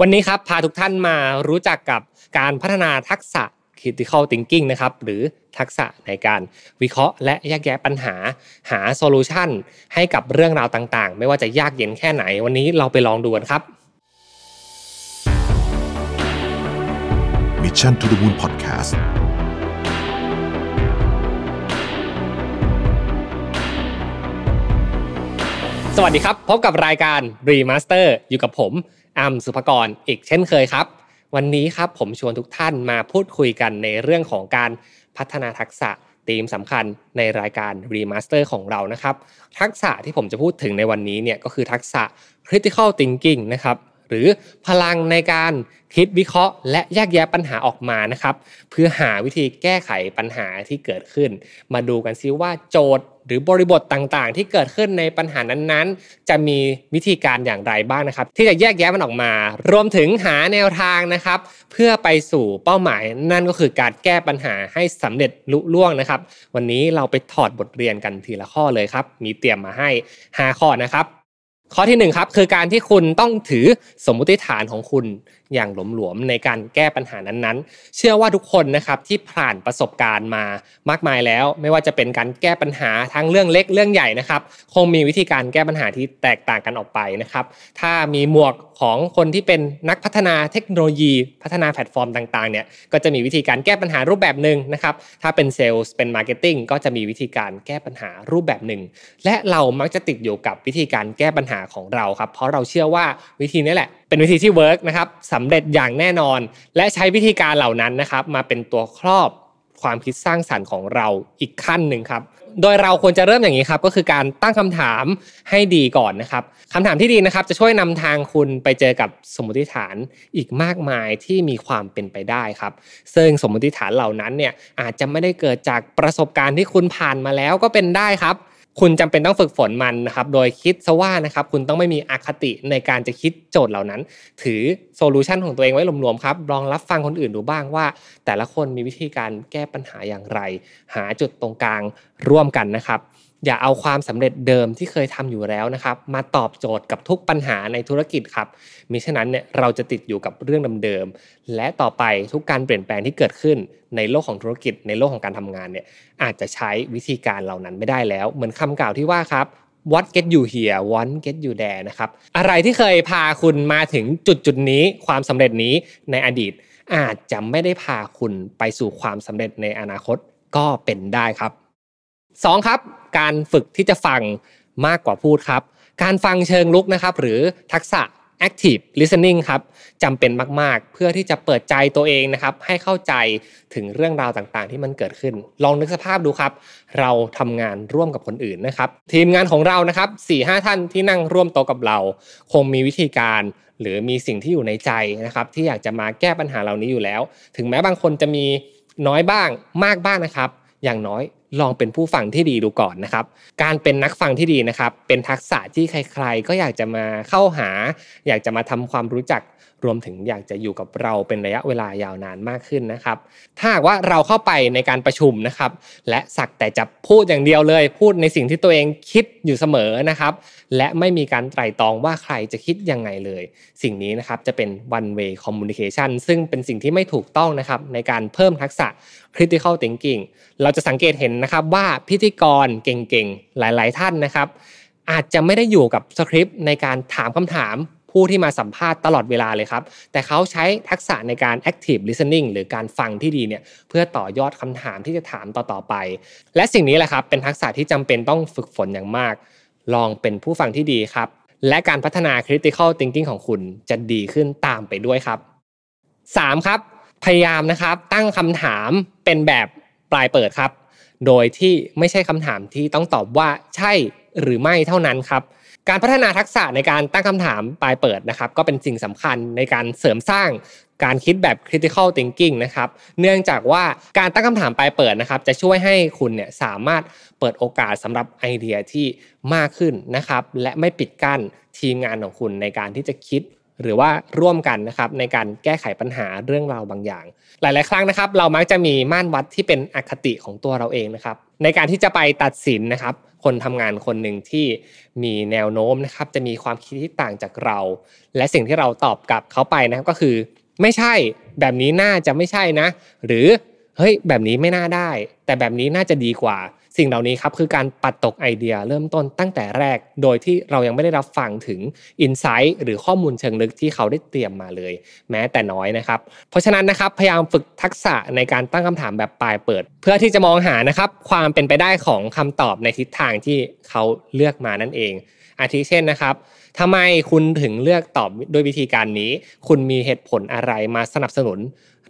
วันนี้ครับพาทุกท่านมารู้จักกับการพัฒนาทักษะ critical thinking นะครับหรือทักษะในการวิเคราะห์และแยกแยะปัญหาหาโซลูชันให้กับเรื่องราวต่างๆ ไม่ว่าจะยากเย็นแค่ไหน วันนี้เราไปลองดูกันครับ Mission to the Moon Podcast สวัสดีครับ พบกับรายการ Remaster อยู่กับผม อัมสุภกรอีกเช่นเคยครับ วันนี้ครับผมชวนทุกท่านมาพูดคุยกันในเรื่องของการพัฒนาทักษะธีมสำคัญในรายการ Remaster ของเรานะครับ ทักษะที่ผมจะพูดถึงในวันนี้เนี่ยก็คือทักษะ Critical Thinking นะครับ หรือพลังในการคิดวิเคราะห์ และแยกแยะปัญหาออกมานะครับ เพื่อหาวิธีแก้ไขปัญหาที่เกิดขึ้น มาดูกันซิว่าโจทย์หรือบริบทต่างๆ ที่เกิดขึ้นในปัญหานั้นๆ จะมีวิธีการอย่างไรบ้างนะครับ ที่จะแยกแยะมันออกมา รวมถึงหาแนวทางนะครับ เพื่อไปสู่เป้าหมายนั่นก็คือการแก้ปัญหาให้สำเร็จลุล่วงนะครับ วันนี้เราไปถอดบทเรียนกันทีละข้อเลยครับ มีเตรียมมาให้ 5 ข้อนะครับ ข้อที่1ครับคือการที่คุณต้องถือสมมุติฐานของคุณอย่างหลมหลวมในการแก้ปัญหานั้นๆ เชื่อว่าทุกคนนะครับที่ผ่านประสบการณ์มามากมายแล้ว ไม่ว่าจะเป็นการแก้ปัญหาทั้งเรื่องเล็กเรื่องใหญ่นะครับ คงมีวิธีการแก้ปัญหาที่แตกต่างกันออกไปนะครับ ถ้ามีหมวกของคนที่เป็นนักพัฒนาเทคโนโลยี พัฒนาแพลตฟอร์มต่างๆเนี่ยก็จะมีวิธีการแก้ปัญหารูปแบบหนึ่งนะครับถ้าเป็นเซลล์เป็น marketing ก็จะมีวิธีการแก้ปัญหารูปแบบหนึ่งและเรามักจะติดอยู่กับวิธีการแก้ปัญหาของเราครับ เพราะเราเชื่อว่าวิธีนี้แหละ เป็นวิธีที่ work นะครับสำเร็จอย่างแน่นอน และใช้วิธีการเหล่านั้นนะครับ มาเป็นตัวครอบความคิดสร้างสรรค์ของเราอีกขั้นหนึ่งครับ โดยเราควรจะเริ่มอย่างนี้ครับ ก็คือการตั้งคำถามให้ดีก่อนนะครับคำถามที่ดีนะครับ จะช่วยนำทางคุณไปเจอกับสมมติฐานอีกมากมายที่มีความเป็นไปได้ครับ ซึ่งสมมติฐานเหล่านั้นเนี่ยอาจจะไม่ได้เกิดจากประสบการณ์ที่คุณผ่านมาแล้วก็เป็นได้ครับ คุณจำเป็นต้องฝึกฝนมันนะครับ โดยคิดซะว่านะครับคุณต้องไม่มีอคติในการจะคิดโจทย์เหล่านั้น ถือโซลูชันของตัวเองไว้รวมๆครับ ลองรับฟังคนอื่นดูบ้างว่า แต่ละคนมีวิธีการแก้ปัญหาอย่างไร หาจุดตรงกลางร่วมกันนะครับ อย่าเอาความสำเร็จเดิมที่เคยทำอยู่แล้วนะครับ มาตอบโจทย์กับทุกปัญหาในธุรกิจครับมิฉะนั้นเนี่ยเราจะติดอยู่กับเรื่องเดิมๆและต่อไปทุกการเปลี่ยนแปลงที่เกิดขึ้นในโลกของธุรกิจ ในโลกของการทำงานเนี่ยอาจจะใช้วิธีการเหล่านั้นไม่ได้แล้ว เหมือนคำกล่าวที่ว่าครับ what get you here one get you there นะครับอะไรที่เคยพาคุณมาถึงจุดจุดนี้ความสำเร็จนี้ในอดีต อาจจะไม่ได้พาคุณไปสู่ความสำเร็จในอนาคตก็เป็นได้ครับ 2ครับการฝึกที่จะฟังมากกว่าพูดครับ การฟังเชิงลุกนะครับ หรือทักษะ active listening ครับจำเป็นมาก ๆ เพื่อที่จะเปิดใจตัวเองนะครับ ให้เข้าใจถึงเรื่องราวต่างๆ ที่มันเกิดขึ้น ลองนึกสภาพดูครับ เราทำงานร่วมกับคนอื่นนะครับ ทีมงานของเรานะครับ4ี่ห้าท่านที่นั่งร่วมโต๊ะกับเรา คงมีวิธีการ หรือมีสิ่งที่อยู่ในใจนะครับ ที่อยากจะมาแก้ปัญหาเหล่านี้อยู่แล้ว ถึงแม้บางคนจะมีน้อยบ้างมากบ้างนะครับ อย่างน้อย ลองเป็นผู้ฟังที่ดีดูก่อนนะครับ การเป็นนักฟังที่ดีนะครับ เป็นทักษะที่ใคร ๆ ก็อยากจะมาเข้าหา อยากจะมาทำความรู้จักรวมถึงอยากจะอยู่กับเราเป็นระยะเวลายาวนานมากขึ้นนะครับ ถ้าหากว่าเราเข้าไปในการประชุมนะครับ และสักแต่จะพูดอย่างเดียวเลย พูดในสิ่งที่ตัวเองคิดอยู่เสมอนะครับ และไม่มีการไตร่ตรองว่าใครจะคิดยังไงเลย สิ่งนี้นะครับจะเป็น one way communication ซึ่งเป็นสิ่งที่ไม่ถูกต้องนะครับในการเพิ่มทักษะ critical thinking เราจะสังเกตเห็นนะครับว่าพิธีกรเก่งๆ หลายๆ ท่านนะครับ อาจจะไม่ได้อยู่กับสคริปต์ในการถามคำถามผู้ที่มาสัมภาษณ์ตลอดเวลาเลยครับ แต่เขาใช้ทักษะในการ active listening หรือการฟังที่ดีเนี่ยเพื่อต่อยอดคำถามที่จะถามต่อๆไป และสิ่งนี้แหละครับเป็นทักษะที่จำเป็นต้องฝึกฝนอย่างมาก ลองเป็นผู้ฟังที่ดีครับ และการพัฒนา critical thinking ของคุณจะดีขึ้นตามไปด้วยครับ 3. ครับพยายามนะครับตั้งคำถามเป็นแบบปลายเปิดครับ โดยที่ไม่ใช่คำถามที่ต้องตอบว่าใช่หรือไม่เท่านั้นครับ การพัฒนาทักษะในการตั้งคำถามปลายเปิดนะครับ ก็เป็นสิ่งสำคัญในการเสริมสร้างการคิดแบบ critical thinking นะครับ เนื่องจากว่าการตั้งคำถามปลายเปิดนะครับ จะช่วยให้คุณเนี่ยสามารถเปิดโอกาสสำหรับไอเดียที่มากขึ้นนะครับ และไม่ปิดกั้นทีมงานของคุณในการที่จะคิด หรือว่าร่วมกันนะครับในการแก้ไขปัญหาเรื่องราวบางอย่าง หลาย ๆ ครั้งนะครับ เรามักจะมีม่านวัดที่เป็นอคติของตัวเราเองนะครับ ในการที่จะไปตัดสินนะครับ คนทำงานคนหนึ่งที่มีแนวโน้มนะครับ จะมีความคิดที่ต่างจากเรา และสิ่งที่เราตอบกลับเขาไปนะครับก็คือ ไม่ใช่แบบนี้น่าจะไม่ใช่นะ หรือเฮ้ยแบบนี้ไม่น่าได้ แต่แบบนี้น่าจะดีกว่า สิ่งเหล่านี้ครับคือการปัดตกไอเดียเริ่มต้นตั้งแต่แรก โดยที่เรายังไม่ได้รับฟังถึงอินไซต์หรือข้อมูลเชิงลึกที่เขาได้เตรียมมาเลย แม้แต่น้อยนะครับ เพราะฉะนั้นนะครับพยายามฝึกทักษะในการตั้งคำถามแบบปลายเปิด เพื่อที่จะมองหานะครับความเป็นไปได้ของคำตอบในทิศทางที่เขาเลือกมานั่นเอง อาทิเช่นนะครับทำไมคุณถึงเลือกตอบด้วยวิธีการนี้ คุณมีเหตุผลอะไรมาสนับสนุน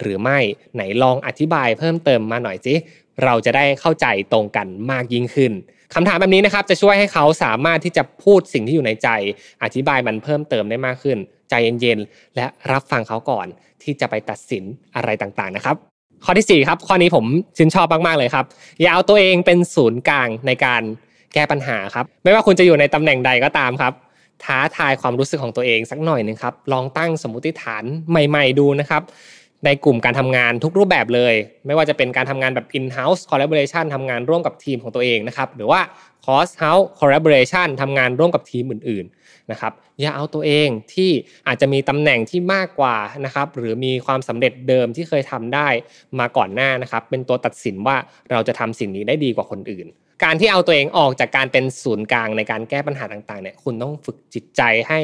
หรือไม่ไหนลองอธิบายเพิ่มเติมมาหน่อยสิเราจะได้เข้าใจตรงกันมากยิ่งขึ้นคำถามแบบนี้นะครับจะช่วยให้เขาสามารถที่จะพูดสิ่งที่อยู่ในใจ อธิบายมันเพิ่มเติมได้มากขึ้น ใจเย็นๆและรับฟังเขาก่อนที่จะไปตัดสินอะไรต่างๆนะครับ ข้อที่4ครับข้อนี้ผมชื่นชอบมากๆเลยครับ อย่าเอาตัวเองเป็นศูนย์กลางในการแก้ปัญหาครับ ไม่ว่าคุณจะอยู่ในตำแหน่งใดก็ตามครับ ท้าทายความรู้สึกของตัวเองสักหน่อยหนึ่งครับลองตั้งสมมติฐานใหม่ ๆ ดูนะครับ ในกลุ่มการทำงานทุกรูปแบบเลย ไม่ว่าจะเป็นการทำงานแบบ in-house collaboration ทำงานร่วมกับทีมของตัวเองนะครับ หรือว่า cross house collaboration ทำงานร่วมกับทีมอื่นๆ นะครับอย่าเอาตัวเองที่อาจจะมีตำแหน่งที่มากกว่านะครับหรือมีความสำเร็จเดิมที่เคยทำได้มาก่อนหน้านะครับเป็นตัวตัดสินว่าเราจะทำสิ่งนี้ได้ดีกว่าคนอื่น การที่เอาตัวเองออกจากการเป็นศูนย์กลางในการแก้ปัญหาต่างๆเนี่ยคุณต้องฝึกจิตใจให้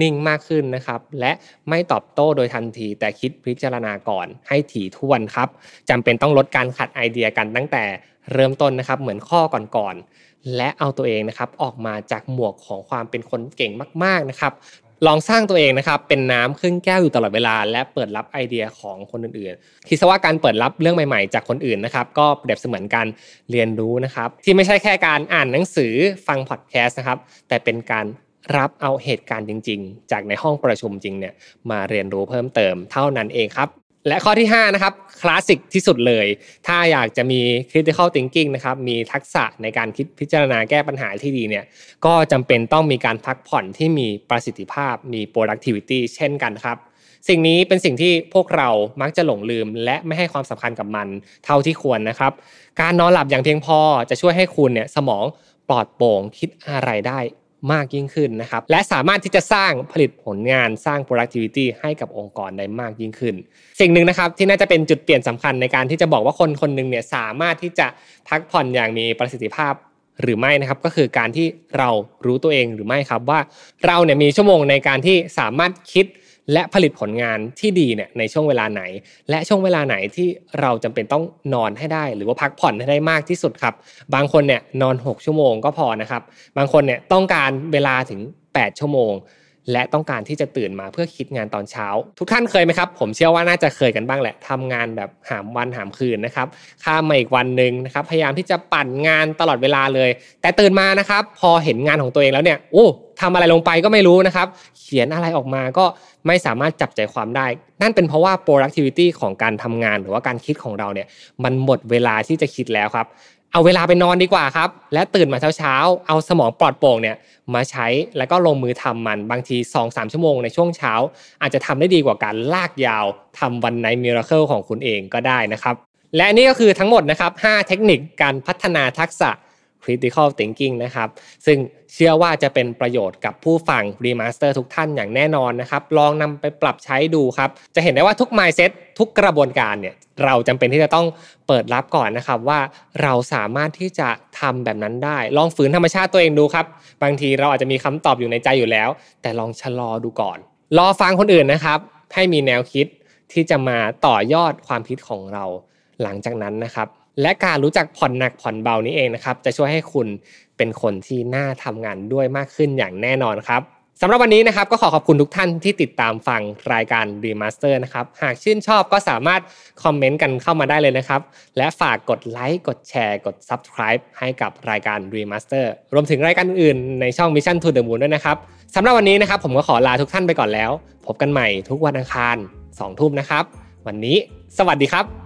นิ่งมากขึ้นนะครับและไม่ตอบโต้โดยทันที แต่คิดพิจารณาก่อนให้ถี่ถ้วนครับจำเป็นต้องลดการขัดไอเดียกันตั้งแต่เริ่มต้นนะครับเหมือนข้อก่อนๆ และเอาตัวเองนะครับออกมาจากหมวกของความเป็นคนเก่งมาก ๆนะครับ ลองสร้างตัวเองนะครับเป็นน้ำครึ่งแก้วอยู่ตลอดเวลา และเปิดรับไอเดียของคนอื่นๆคิดซะว่าการเปิดรับเรื่องใหม่ๆ จากคนอื่นนะครับ ก็เปรียบเสมือนการเรียนรู้นะครับ ที่ไม่ใช่แค่การอ่านหนังสือฟังพอดแคสต์นะครับ แต่เป็นการรับเอาเหตุการณ์จริง ๆ จากในห้องประชุมจริงเนี่ยมาเรียนรู้เพิ่มเติมเท่านั้นเองครับ และข้อที่ 5 นะครับคลาสสิกที่สุดเลย ถ้าอยากจะมี critical thinking นะครับมีทักษะในการคิดพิจารณาแก้ปัญหาที่ดีเนี่ยก็จำเป็นต้องมีการพักผ่อนที่มีประสิทธิภาพมี productivity เช่นกันครับ สิ่งนี้เป็นสิ่งที่พวกเรามักจะหลงลืม และไม่ให้ความสำคัญกับมันเท่าที่ควรนะครับ การนอนหลับอย่างเพียงพอจะช่วยให้คุณเนี่ยสมองปลอดโปร่งคิดอะไรได้ มากยิ่งขึ้นนะครับ และสามารถที่จะสร้างผลิตผลงานสร้าง productivity ให้กับองค์กรได้มากยิ่งขึ้น สิ่งหนึ่งนะครับที่น่าจะเป็นจุดเปลี่ยนสำคัญในการที่จะบอกว่าคนคนหนึ่งเนี่ยสามารถที่จะพักผ่อนอย่างมีประสิทธิภาพหรือไม่นะครับก็คือการที่เรารู้ตัวเองหรือไม่ครับว่า เราเนี่ยมีชั่วโมงในการที่สามารถคิด และผลิตผลงานที่ดีเนี่ยในช่วงเวลาไหน และช่วงเวลาไหนที่เราจำเป็นต้องนอนให้ได้ หรือว่าพักผ่อนให้ได้มากที่สุดครับ บางคนเนี่ยนอน 6 ชั่วโมงก็พอนะครับ บางคนเนี่ยต้องการเวลาถึง 8 ชั่วโมง และต้องการที่จะตื่นมาเพื่อคิดงานตอนเช้า ทุกท่านเคยไหมครับ ผมเชื่อว่าน่าจะเคยกันบ้างแหละทำงานแบบหามวันหามคืนนะครับข้ามมาอีกวันหนึ่งนะครับพยายามที่จะปั่นงานตลอดเวลาเลย แต่ตื่นมานะครับ พอเห็นงานของตัวเองแล้วเนี่ยโอ้ทำอะไรลงไปก็ไม่รู้นะครับ เขียนอะไรออกมาก็ไม่สามารถจับใจความได้ นั่นเป็นเพราะว่า productivity ของการทำงานหรือว่าการคิดของเราเนี่ยมันหมดเวลาที่จะคิดแล้วครับ เอาเวลาไปนอนดีกว่าครับ และตื่นมาเช้าๆ เอาสมองปลอดโปร่งเนี่ยมาใช้แล้วก็ลงมือทำมันบางที 2-3 ชั่วโมงในช่วงเช้า อาจจะทำได้ดีกว่าการลากยาวทำวันไนมิราเคิลของคุณเองก็ได้นะครับ และนี่ก็คือทั้งหมดนะครับ 5 เทคนิคการพัฒนาทักษะ critical thinking นะครับ ซึ่งเชื่อว่าจะเป็นประโยชน์กับผู้ฟัง remaster ทุกท่านอย่างแน่นอนนะครับ ลองนำไปปรับใช้ดูครับ จะเห็นได้ว่าทุก mindset ทุกกระบวนการเนี่ยเราจำเป็นที่จะต้องเปิดรับก่อนนะครับว่าเราสามารถที่จะทำแบบนั้นได้ ลองฝืนธรรมชาติตัวเองดูครับ บางทีเราอาจจะมีคำตอบอยู่ในใจอยู่แล้ว แต่ลองชะลอดูก่อน รอฟังคนอื่นนะครับ ให้มีแนวคิดที่จะมาต่อยอดความคิดของเราหลังจากนั้นนะครับ และการรู้จักผ่อนหนักผ่อนเบานี้เองนะครับ จะช่วยให้คุณเป็นคนที่น่าทำงานด้วยมากขึ้นอย่างแน่นอนครับสำหรับวันนี้นะครับก็ขอขอบคุณทุกท่านที่ติดตามฟังรายการ Remaster นะครับหากชื่นชอบก็สามารถคอมเมนต์กันเข้ามาได้เลยนะครับ และฝากกดไลค์กดแชร์กด Subscribe ให้กับรายการ Remaster รวมถึงรายการอื่นในช่อง Mission to the Moon ด้วยนะครับสำหรับวันนี้นะครับผมก็ขอลาทุกท่านไปก่อนแล้ว พบกันใหม่ทุกวันอังคาร2ทุ่มนะครับ วันนี้ สวัสดีครับ